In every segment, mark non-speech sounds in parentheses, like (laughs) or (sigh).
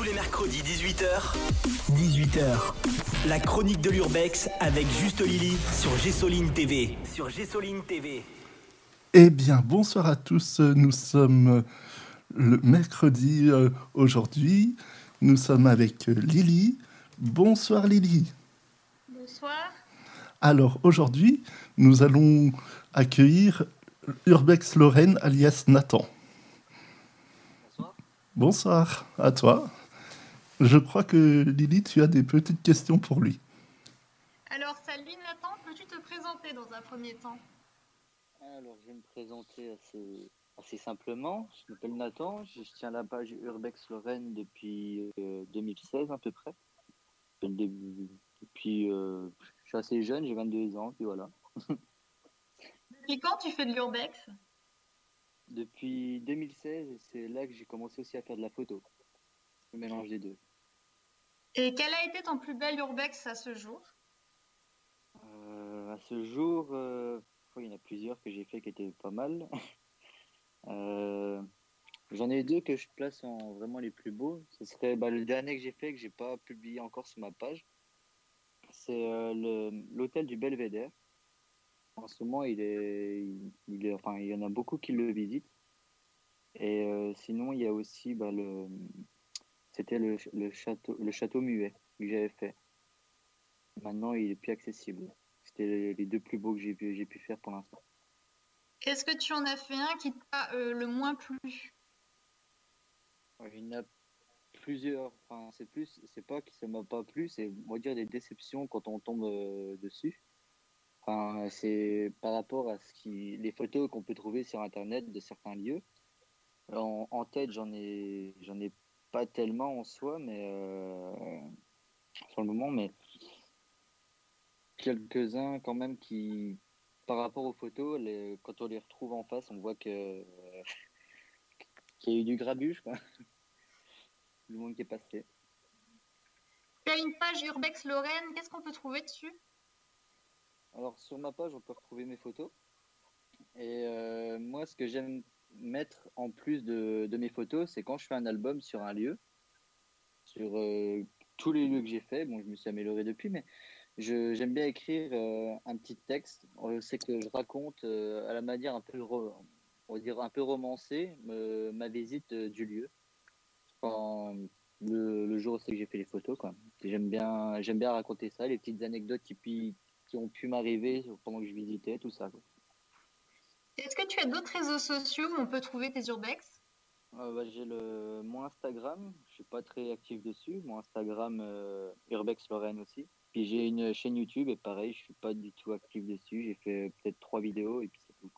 Tous les mercredis 18h. 18h. La chronique de l'Urbex avec Juste Lily sur Gessoline TV. Sur Gessoline TV. Eh bien, bonsoir à tous. Nous sommes le mercredi euh, aujourd'hui. Nous sommes avec euh, Lily. Bonsoir Lily. Bonsoir. Alors aujourd'hui, nous allons accueillir Urbex Lorraine alias Nathan. Bonsoir. Bonsoir à toi. Je crois que Lily, tu as des petites questions pour lui. Alors, salut Nathan, peux-tu te présenter dans un premier temps? Alors, je vais me présenter assez, assez simplement. Je m'appelle Nathan, je tiens la page Urbex Lorraine depuis euh, 2016 à peu près. Depuis euh, je suis assez jeune, j'ai 22 ans, puis voilà. (laughs) Depuis quand tu fais de l'urbex? Depuis 2016, et c'est là que j'ai commencé aussi à faire de la photo. Le mélange des deux. Et quel a été ton plus bel urbex à ce jour? Euh, à ce jour, euh, il y en a plusieurs que j'ai fait qui étaient pas mal. (laughs) Euh, J'en ai deux que je place en vraiment les plus beaux. Ce serait bah, le dernier que j'ai fait que j'ai pas publié encore sur ma page. C'est l'hôtel du Belvédère. En ce moment, il est, il, est, enfin, il y en a beaucoup qui le visitent. Et sinon, il y a aussi bah, le, c'était le, ch- le château, le château muet que j'avais fait. Maintenant, il est plus accessible. C'était les, les deux plus beaux que j'ai pu, j'ai pu faire pour l'instant. Est-ce que tu en as fait un qui t'a euh, le moins plu? Il y en a plusieurs. Enfin, c'est plus, c'est pas que ça m'a pas plu, c'est on va dire des déceptions quand on tombe euh, dessus. Enfin, c'est par rapport à ce qui, les photos qu'on peut trouver sur Internet de certains lieux. En, en tête, j'en ai, j'en ai pas tellement en soi, mais euh, sur le moment, mais quelques-uns quand même qui, par rapport aux photos, les- quand on les retrouve en face, on voit que euh, qu'il y a eu du grabuge, quoi. Le monde qui est passé. Tu as une page urbex Lorraine, qu'est-ce qu'on peut trouver dessus? Alors, sur ma page, on peut retrouver mes photos. Et euh, moi, ce que j'aime mettre en plus de, de mes photos, c'est quand je fais un album sur un lieu, sur euh, tous les lieux que j'ai fait. Bon, je me suis amélioré depuis, mais j'aime bien écrire euh, un petit texte. Euh, C'est que je raconte à la manière un peu, on va dire un peu romancée ma visite du lieu. Le, le jour aussi que j'ai fait les photos, quoi. J'aime bien, j'aime bien raconter ça, les petites anecdotes qui, qui ont pu m'arriver pendant que je visitais, tout ça. quoi. Est-ce que tu as d'autres réseaux sociaux où on peut trouver tes urbex? Euh, bah, j'ai le mon Instagram, je suis pas très actif dessus. Mon Instagram euh, Urbex Lorraine aussi. Puis j'ai une chaîne YouTube et pareil, je suis pas du tout actif dessus. J'ai fait peut-être trois vidéos et puis c'est tout.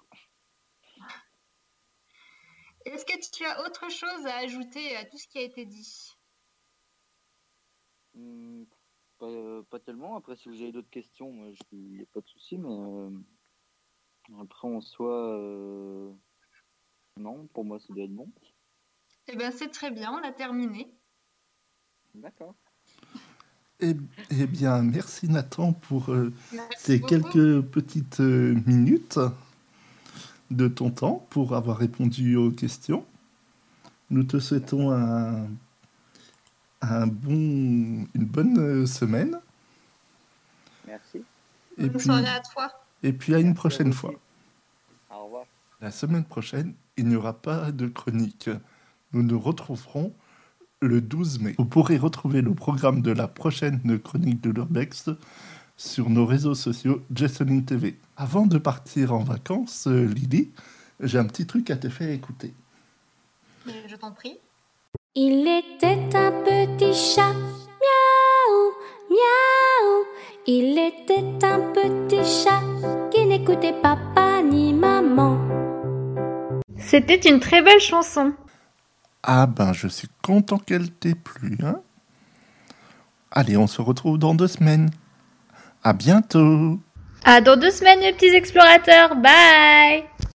Est-ce que tu as autre chose à ajouter à tout ce qui a été dit? Hmm, pas, euh, pas tellement. Après, si vous avez d'autres questions, il n'y a pas de souci. Mais euh, après, en soi, euh, non, pour moi, ça doit être bon. Eh bien, c'est très bien, on a terminé. D'accord. Eh, eh bien, merci Nathan pour euh, Merci ces beaucoup. quelques petites euh, minutes de ton temps pour avoir répondu aux questions. Nous te souhaitons un, un bon, une bonne euh, semaine Merci. et Bonne puis, soirée à toi. Et puis à une prochaine fois. Au revoir. La semaine prochaine, il n'y aura pas de chronique. Nous nous retrouverons le 12 mai. Vous pourrez retrouver le programme de la prochaine chronique de l'Urbex sur nos réseaux sociaux Jesseline TV. Avant de partir en vacances, euh, Lily, j'ai un petit truc à te faire écouter. Je t'en prie. Il était un petit chat, miaou, miaou. Il était un petit chat qui n'écoutait papa ni maman. C'était une très belle chanson. Ah ben, je suis content qu'elle t'ait plu. Hein Allez, on se retrouve dans deux semaines. À bientôt À dans deux semaines, mes petits explorateurs. Bye